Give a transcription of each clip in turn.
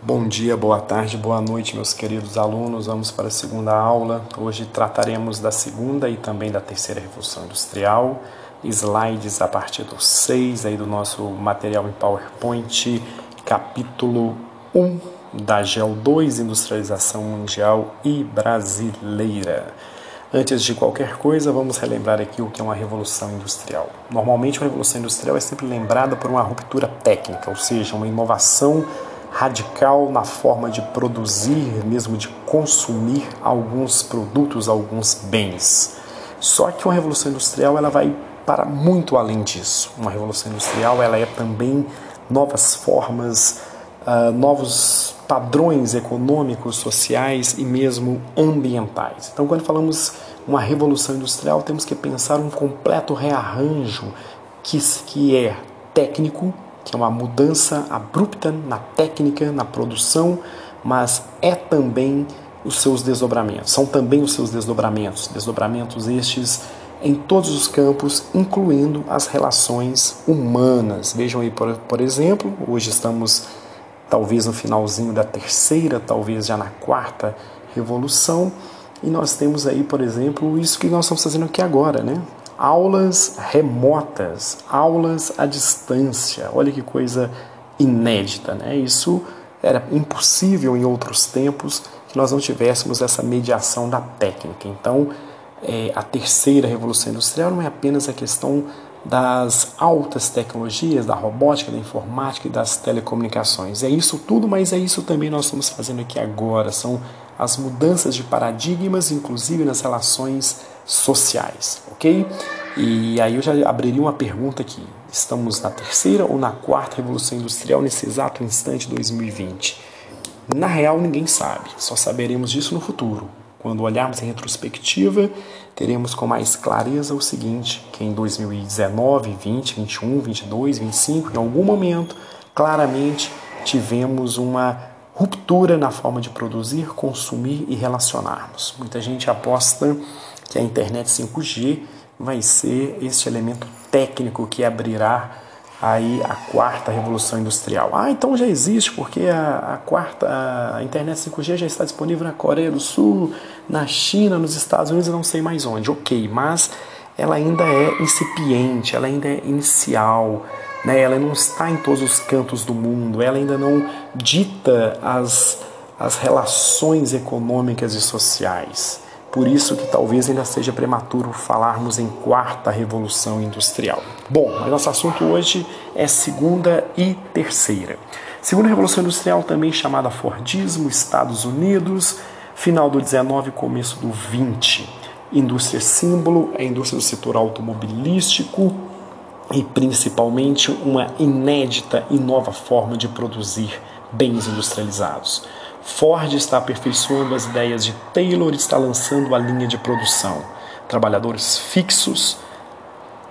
Bom dia, boa tarde, boa noite, meus queridos alunos. Vamos para a segunda aula. Hoje trataremos da segunda e também da terceira revolução industrial. Slides a partir do 6 aí do nosso material em PowerPoint, capítulo 1 da GEL 2, Industrialização Mundial e Brasileira. Antes de qualquer coisa, vamos relembrar aqui o que é uma revolução industrial. Normalmente, uma revolução industrial é sempre lembrada por uma ruptura técnica, ou seja, uma inovação radical na forma de produzir, mesmo de consumir alguns produtos, alguns bens. Só que uma revolução industrial ela vai para muito além disso. Uma revolução industrial ela é também novas formas, uh, novos padrões econômicos, sociais e mesmo ambientais. Então, quando falamos uma revolução industrial, temos que pensar um completo rearranjo que, que é técnico, que é uma mudança abrupta na técnica, na produção, mas é também os seus desdobramentos, são também os seus desdobramentos, desdobramentos estes em todos os campos, incluindo as relações humanas. Vejam aí, por, por exemplo, hoje estamos talvez no finalzinho da terceira, talvez já na quarta revolução, e nós temos aí, por exemplo, isso que nós estamos fazendo aqui agora, né? Aulas remotas, aulas à distância. Olha que coisa inédita, né? Isso era impossível em outros tempos que nós não tivéssemos essa mediação da técnica. Então, é, a terceira revolução industrial não é apenas a questão das altas tecnologias, da robótica, da informática e das telecomunicações. É isso tudo, mas é isso também nós estamos fazendo aqui agora. São as mudanças de paradigmas, inclusive nas relações sociais, ok? E aí eu já abriria uma pergunta aqui. Estamos na terceira ou na quarta revolução industrial nesse exato instante 2020? Na real, ninguém sabe. Só saberemos disso no futuro. Quando olharmos em retrospectiva, teremos com mais clareza o seguinte: que em 2019, 20, 21, 22, 25, em algum momento, claramente tivemos uma ruptura na forma de produzir, consumir e relacionarmos. Muita gente aposta que a internet 5G vai ser este elemento técnico que abrirá aí a quarta revolução industrial. Ah, então já existe, porque a, a, quarta a internet 5G já está disponível na Coreia do Sul, na China, nos Estados Unidos, não sei mais onde. Ok, mas ela ainda é incipiente, ela ainda é inicial, né? ela não está em todos os cantos do mundo, ela ainda não dita as, as relações econômicas e sociais. Por isso que talvez ainda seja prematuro falarmos em quarta revolução industrial. Bom, mas nosso assunto hoje é segunda e terceira. Segunda revolução industrial, também chamada Fordismo, Estados Unidos, final do 19 começo do 20. Indústria símbolo, a indústria do setor automobilístico e principalmente uma inédita e nova forma de produzir bens industrializados. Ford está aperfeiçoando as ideias de Taylor está lançando a linha de produção. Trabalhadores fixos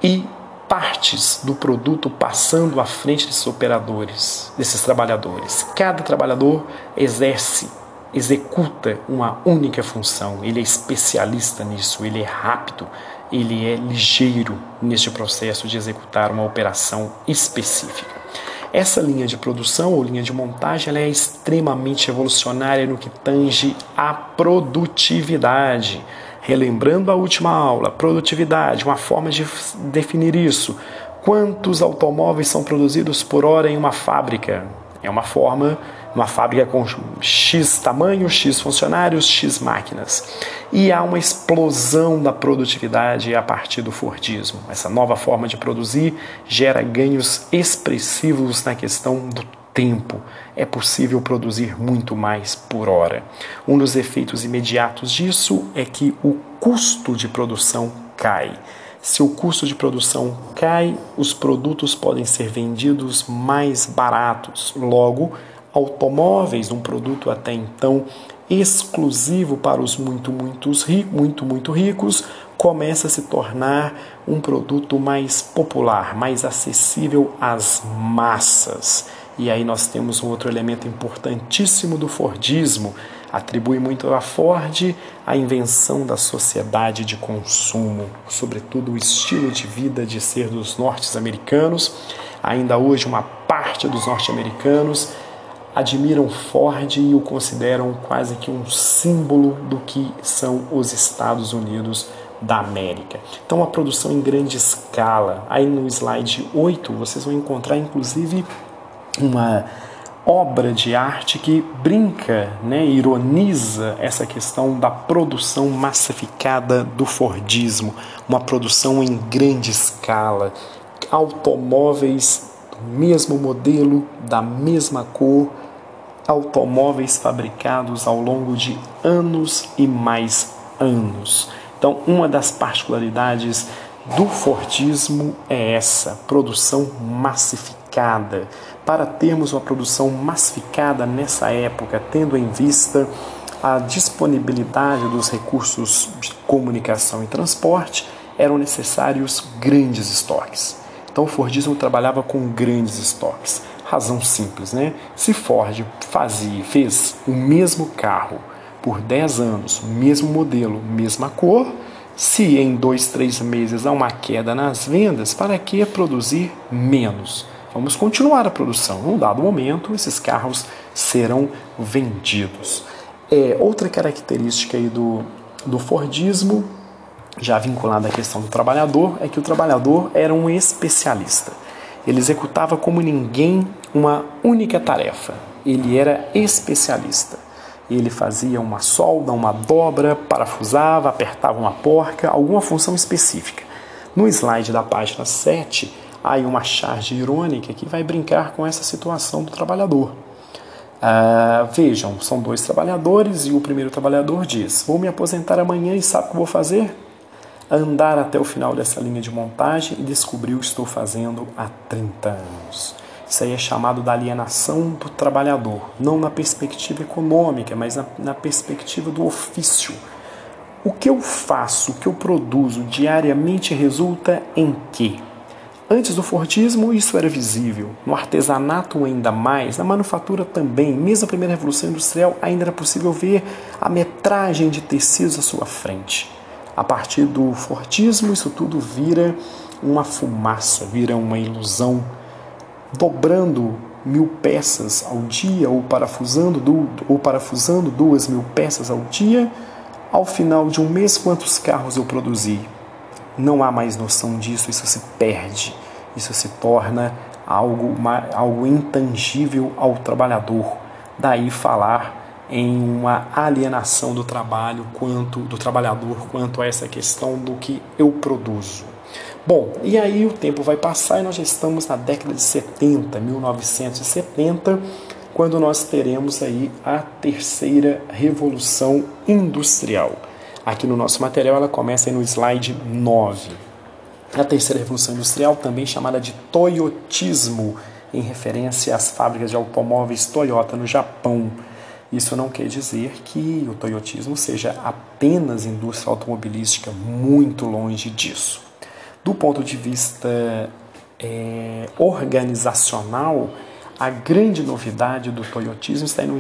e partes do produto passando à frente desses operadores, desses trabalhadores. Cada trabalhador exerce, executa uma única função. Ele é especialista nisso, ele é rápido, ele é ligeiro neste processo de executar uma operação específica. Essa linha de produção ou linha de montagem ela é extremamente revolucionária no que tange à produtividade. Relembrando a última aula, produtividade, uma forma de definir isso. Quantos automóveis são produzidos por hora em uma fábrica? É uma forma uma fábrica com X tamanho, X funcionários, X máquinas. E há uma explosão da produtividade a partir do Fordismo. Essa nova forma de produzir gera ganhos expressivos na questão do tempo. É possível produzir muito mais por hora. Um dos efeitos imediatos disso é que o custo de produção cai. Se o custo de produção cai, os produtos podem ser vendidos mais baratos. Logo, automóveis, um produto até então exclusivo para os muito, muitos, muito, muito ricos, começa a se tornar um produto mais popular, mais acessível às massas. E aí nós temos um outro elemento importantíssimo do Fordismo, atribui muito a Ford a invenção da sociedade de consumo, sobretudo o estilo de vida de ser dos norte-americanos. Ainda hoje uma parte dos norte-americanos admiram Ford e o consideram quase que um símbolo do que são os Estados Unidos da América. Então, a produção em grande escala. Aí no slide 8 vocês vão encontrar inclusive uma obra de arte que brinca, né, ironiza essa questão da produção massificada do Fordismo, uma produção em grande escala, automóveis do mesmo modelo, da mesma cor, automóveis fabricados ao longo de anos e mais anos. Então, uma das particularidades do Fordismo é essa, produção massificada. Para termos uma produção massificada nessa época, tendo em vista a disponibilidade dos recursos de comunicação e transporte, eram necessários grandes estoques. Então o Fordismo trabalhava com grandes estoques. Razão simples, né? Se Ford fazia, fez o mesmo carro por 10 anos, mesmo modelo, mesma cor, se em dois, três meses há uma queda nas vendas, para que produzir menos? Vamos continuar a produção. Num dado momento, esses carros serão vendidos. É, outra característica aí do, do Fordismo, já vinculada à questão do trabalhador, é que o trabalhador era um especialista. Ele executava como ninguém uma única tarefa. Ele era especialista. Ele fazia uma solda, uma dobra, parafusava, apertava uma porca, alguma função específica. No slide da página 7, há uma charge irônica que vai brincar com essa situação do trabalhador. Ah, vejam, são dois trabalhadores e o primeiro trabalhador diz: Vou me aposentar amanhã e sabe o que vou fazer? Andar até o final dessa linha de montagem e descobrir o que estou fazendo há 30 anos. Isso aí é chamado da alienação do trabalhador, não na perspectiva econômica, mas na, na perspectiva do ofício. O que eu faço, o que eu produzo diariamente resulta em quê? Antes do Fordismo, isso era visível. No artesanato, ainda mais. Na manufatura também. Mesmo a primeira revolução industrial, ainda era possível ver a metragem de tecidos à sua frente. A partir do Fordismo, isso tudo vira uma fumaça, vira uma ilusão dobrando mil peças ao dia ou parafusando, ou parafusando duas mil peças ao dia, ao final de um mês, quantos carros eu produzi? Não há mais noção disso, isso se perde, isso se torna algo, algo intangível ao trabalhador. Daí falar em uma alienação do trabalho quanto do trabalhador quanto a essa questão do que eu produzo. Bom, e aí o tempo vai passar e nós já estamos na década de 70, 1970, quando nós teremos aí a terceira revolução industrial. Aqui no nosso material ela começa no slide 9. A terceira revolução industrial, também chamada de Toyotismo, em referência às fábricas de automóveis Toyota no Japão. Isso não quer dizer que o toyotismo seja apenas indústria automobilística, muito longe disso. Do ponto de vista é, organizacional, a grande novidade do toyotismo está no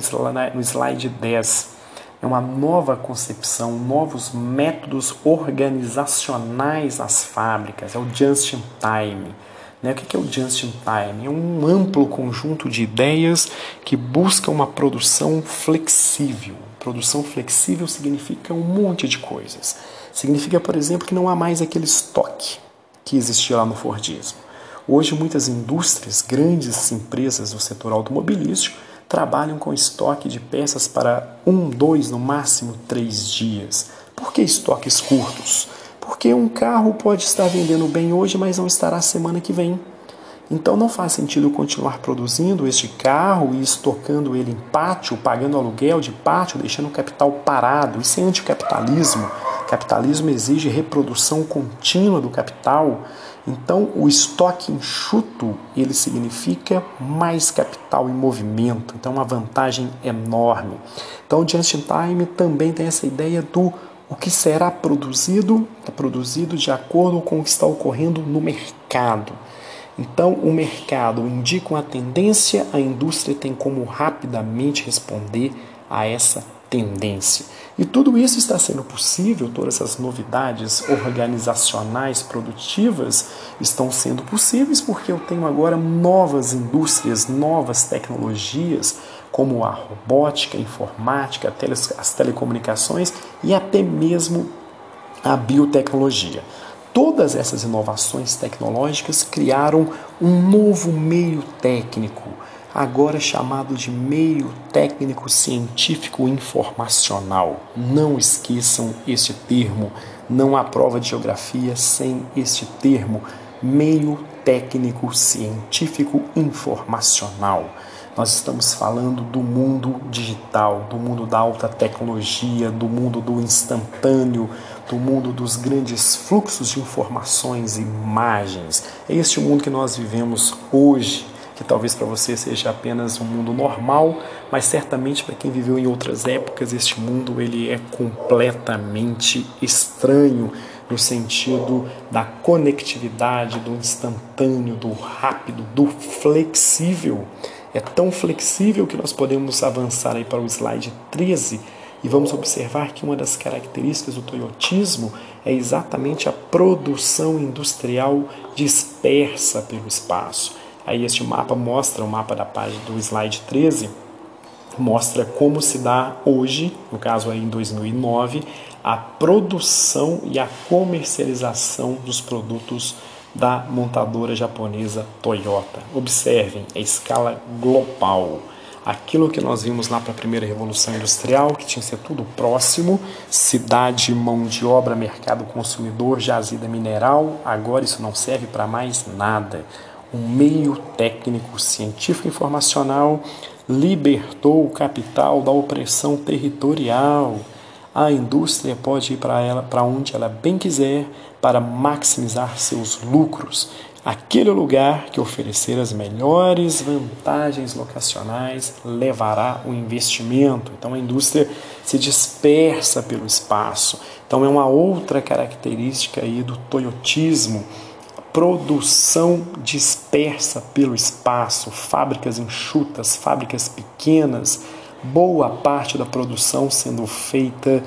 slide 10. É uma nova concepção, novos métodos organizacionais às fábricas, é o just in time. Né? O que é o just in time? É um amplo conjunto de ideias que busca uma produção flexível. Produção flexível significa um monte de coisas. Significa, por exemplo, que não há mais aquele estoque que existia lá no Fordismo. Hoje, muitas indústrias, grandes empresas do setor automobilístico, trabalham com estoque de peças para um, dois, no máximo três dias. Por que estoques curtos? Porque um carro pode estar vendendo bem hoje, mas não estará semana que vem. Então não faz sentido continuar produzindo este carro e estocando ele em pátio, pagando aluguel de pátio, deixando o capital parado. Isso é anticapitalismo. Capitalismo exige reprodução contínua do capital. Então, o estoque enxuto, ele significa mais capital em movimento. Então, uma vantagem enorme. Então, o just in time também tem essa ideia do o que será produzido, é produzido de acordo com o que está ocorrendo no mercado. Então, o mercado indica uma tendência, a indústria tem como rapidamente responder a essa tendência. E tudo isso está sendo possível, todas essas novidades organizacionais produtivas estão sendo possíveis porque eu tenho agora novas indústrias, novas tecnologias como a robótica, a informática, as telecomunicações e até mesmo a biotecnologia. Todas essas inovações tecnológicas criaram um novo meio técnico, agora chamado de meio técnico científico informacional. Não esqueçam este termo, não há prova de geografia sem este termo, meio técnico científico informacional. Nós estamos falando do mundo digital, do mundo da alta tecnologia, do mundo do instantâneo, do mundo dos grandes fluxos de informações e imagens. É este mundo que nós vivemos hoje, que talvez para você seja apenas um mundo normal, mas certamente para quem viveu em outras épocas, este mundo ele é completamente estranho no sentido da conectividade, do instantâneo, do rápido, do flexível é tão flexível que nós podemos avançar aí para o slide 13 e vamos observar que uma das características do toyotismo é exatamente a produção industrial dispersa pelo espaço. Aí este mapa mostra, o mapa da página do slide 13, mostra como se dá hoje, no caso aí em 2009, a produção e a comercialização dos produtos da montadora japonesa Toyota. Observem a escala global. Aquilo que nós vimos lá para a primeira revolução industrial, que tinha que ser tudo próximo, cidade, mão de obra, mercado consumidor, jazida mineral, agora isso não serve para mais nada. Um meio técnico científico informacional libertou o capital da opressão territorial a indústria pode ir para ela para onde ela bem quiser para maximizar seus lucros. Aquele lugar que oferecer as melhores vantagens locacionais levará o investimento. Então a indústria se dispersa pelo espaço. Então é uma outra característica aí do toyotismo produção dispersa pelo espaço, fábricas enxutas, fábricas pequenas, boa parte da produção sendo feita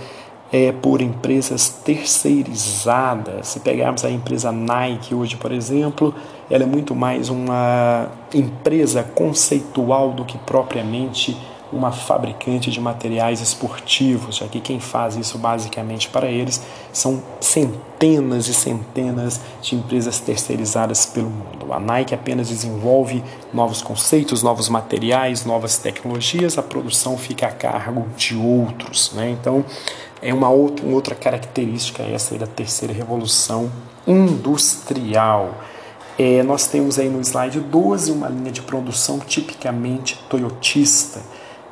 é, por empresas terceirizadas. Se pegarmos a empresa Nike hoje, por exemplo, ela é muito mais uma empresa conceitual do que propriamente uma fabricante de materiais esportivos, já que quem faz isso basicamente para eles são centenas e centenas de empresas terceirizadas pelo mundo. A Nike apenas desenvolve novos conceitos, novos materiais, novas tecnologias, a produção fica a cargo de outros. Né? Então, é uma outra, uma outra característica essa da terceira revolução industrial. É, nós temos aí no slide 12 uma linha de produção tipicamente toyotista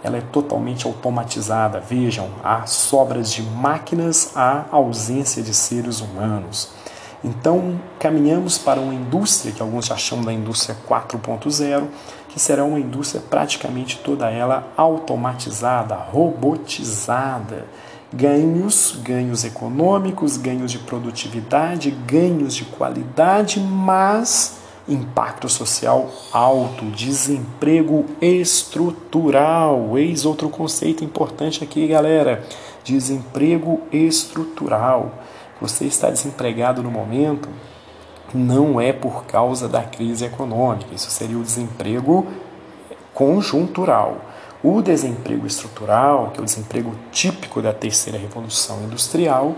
ela é totalmente automatizada. Vejam, há sobras de máquinas, há ausência de seres humanos. Então, caminhamos para uma indústria que alguns já chamam da indústria 4.0, que será uma indústria praticamente toda ela automatizada, robotizada. Ganhos, ganhos econômicos, ganhos de produtividade, ganhos de qualidade, mas impacto social alto, desemprego estrutural. Eis outro conceito importante aqui, galera: desemprego estrutural. Você está desempregado no momento, não é por causa da crise econômica, isso seria o desemprego conjuntural. O desemprego estrutural, que é o desemprego típico da terceira revolução industrial,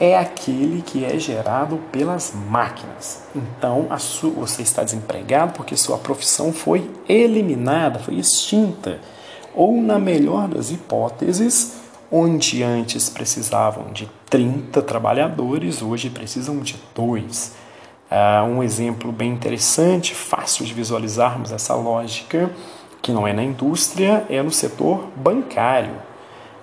é aquele que é gerado pelas máquinas. Então, você está desempregado porque sua profissão foi eliminada, foi extinta. Ou, na melhor das hipóteses, onde antes precisavam de 30 trabalhadores, hoje precisam de dois. Uh, um exemplo bem interessante, fácil de visualizarmos essa lógica, que não é na indústria, é no setor bancário.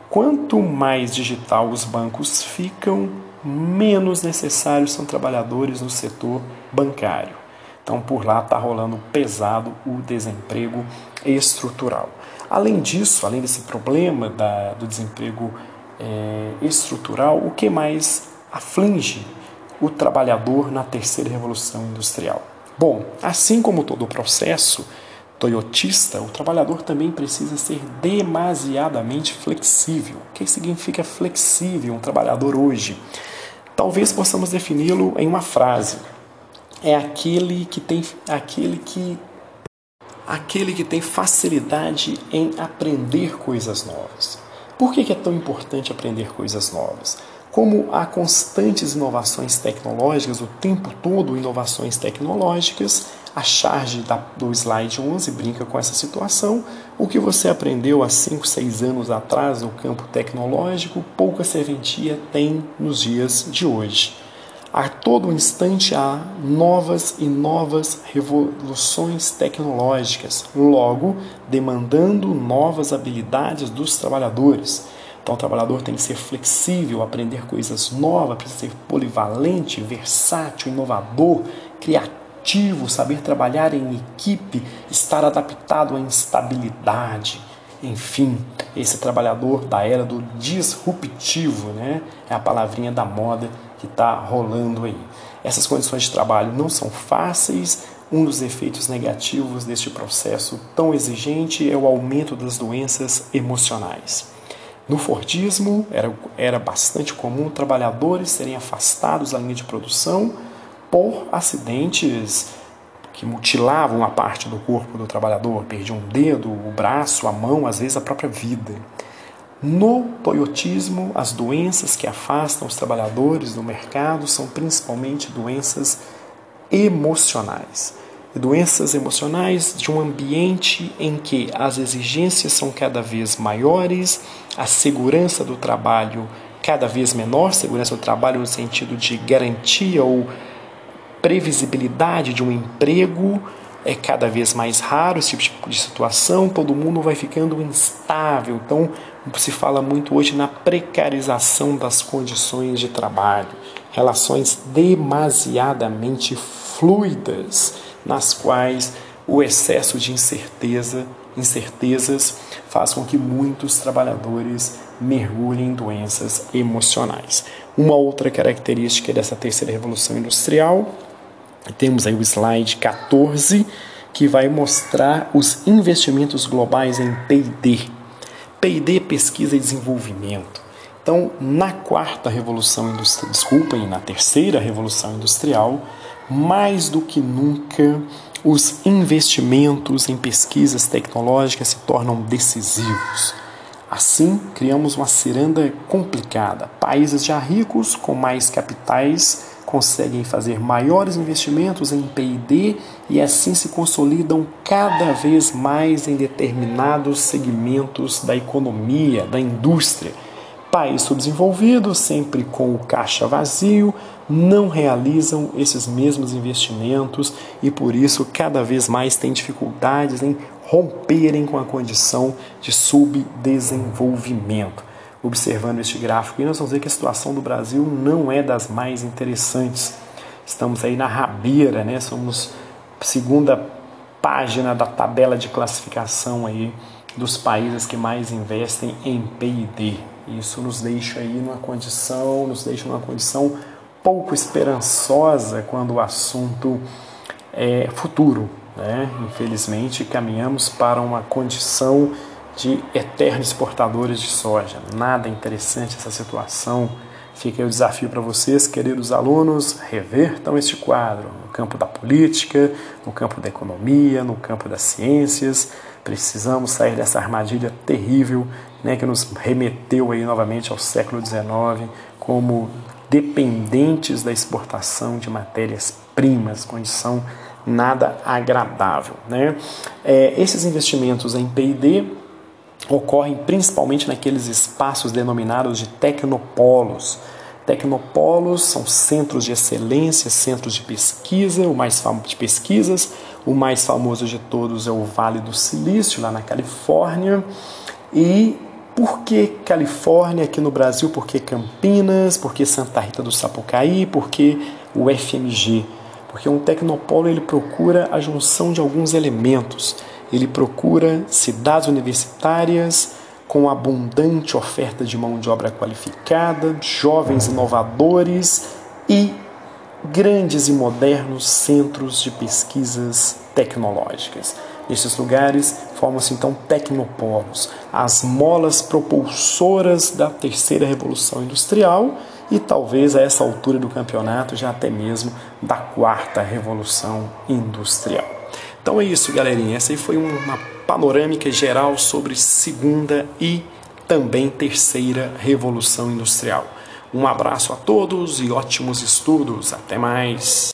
Quanto mais digital os bancos ficam, menos necessários são trabalhadores no setor bancário. Então, por lá está rolando pesado o desemprego estrutural. Além disso, além desse problema da, do desemprego é, estrutural, o que mais aflige o trabalhador na terceira revolução industrial? Bom, assim como todo o processo toyotista, o trabalhador também precisa ser demasiadamente flexível. O que significa flexível um trabalhador hoje? Talvez possamos defini-lo em uma frase. É aquele que tem aquele que aquele que tem facilidade em aprender coisas novas. Por que é tão importante aprender coisas novas? Como há constantes inovações tecnológicas, o tempo todo inovações tecnológicas, a charge da, do slide 11 brinca com essa situação. O que você aprendeu há 5, 6 anos atrás no campo tecnológico, pouca serventia tem nos dias de hoje. A todo instante há novas e novas revoluções tecnológicas, logo demandando novas habilidades dos trabalhadores. Então, o trabalhador tem que ser flexível, aprender coisas novas, precisa ser polivalente, versátil, inovador, criativo, saber trabalhar em equipe, estar adaptado à instabilidade. Enfim, esse trabalhador da era do disruptivo, né? É a palavrinha da moda que está rolando aí. Essas condições de trabalho não são fáceis. Um dos efeitos negativos deste processo tão exigente é o aumento das doenças emocionais. No Fordismo, era, era bastante comum trabalhadores serem afastados da linha de produção por acidentes que mutilavam a parte do corpo do trabalhador, perdiam um dedo, o braço, a mão, às vezes a própria vida. No toyotismo, as doenças que afastam os trabalhadores do mercado são principalmente doenças emocionais. Doenças emocionais de um ambiente em que as exigências são cada vez maiores, a segurança do trabalho cada vez menor segurança do trabalho no sentido de garantia ou previsibilidade de um emprego é cada vez mais raro esse tipo de situação, todo mundo vai ficando instável. Então, se fala muito hoje na precarização das condições de trabalho, relações demasiadamente fluidas, nas quais o excesso de incerteza, incertezas faz com que muitos trabalhadores mergulhem em doenças emocionais. Uma outra característica dessa terceira revolução industrial temos aí o slide 14, que vai mostrar os investimentos globais em P&D. P&D, pesquisa e desenvolvimento. Então, na quarta revolução industrial, desculpem, na terceira revolução industrial, mais do que nunca, os investimentos em pesquisas tecnológicas se tornam decisivos. Assim, criamos uma ciranda complicada. Países já ricos, com mais capitais, conseguem fazer maiores investimentos em PD e assim se consolidam cada vez mais em determinados segmentos da economia, da indústria. Países subdesenvolvidos, sempre com o caixa vazio, não realizam esses mesmos investimentos e por isso cada vez mais têm dificuldades em romperem com a condição de subdesenvolvimento observando este gráfico nós vamos ver que a situação do Brasil não é das mais interessantes. Estamos aí na rabeira, né? Somos segunda página da tabela de classificação aí dos países que mais investem em P&D. Isso nos deixa aí numa condição, nos deixa numa condição pouco esperançosa quando o assunto é futuro, né? Infelizmente, caminhamos para uma condição de eternos exportadores de soja. Nada interessante essa situação. Fica aí o desafio para vocês, queridos alunos, revertam este quadro no campo da política, no campo da economia, no campo das ciências. Precisamos sair dessa armadilha terrível né, que nos remeteu aí novamente ao século XIX como dependentes da exportação de matérias-primas, condição nada agradável. Né? É, esses investimentos em P&D ocorrem principalmente naqueles espaços denominados de tecnopolos. Tecnopolos são centros de excelência, centros de pesquisa, o mais famoso de pesquisas, o mais famoso de todos é o Vale do Silício, lá na Califórnia. E por que Califórnia aqui no Brasil? Por que Campinas? Por que Santa Rita do Sapucaí? Por que o FMG? Porque um tecnopolo ele procura a junção de alguns elementos ele procura cidades universitárias com abundante oferta de mão de obra qualificada, jovens inovadores e grandes e modernos centros de pesquisas tecnológicas. Nesses lugares formam-se então tecnopolos, as molas propulsoras da terceira revolução industrial e talvez a essa altura do campeonato já até mesmo da quarta revolução industrial. Então é isso, galerinha. Essa aí foi uma panorâmica geral sobre segunda e também terceira revolução industrial. Um abraço a todos e ótimos estudos. Até mais.